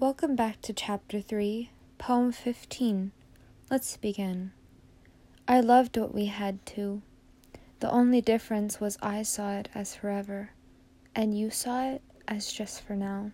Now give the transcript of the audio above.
Welcome back to Chapter 3, Poem 15. Let's begin. I loved what we had too. The only difference was I saw it as forever, and you saw it as just for now.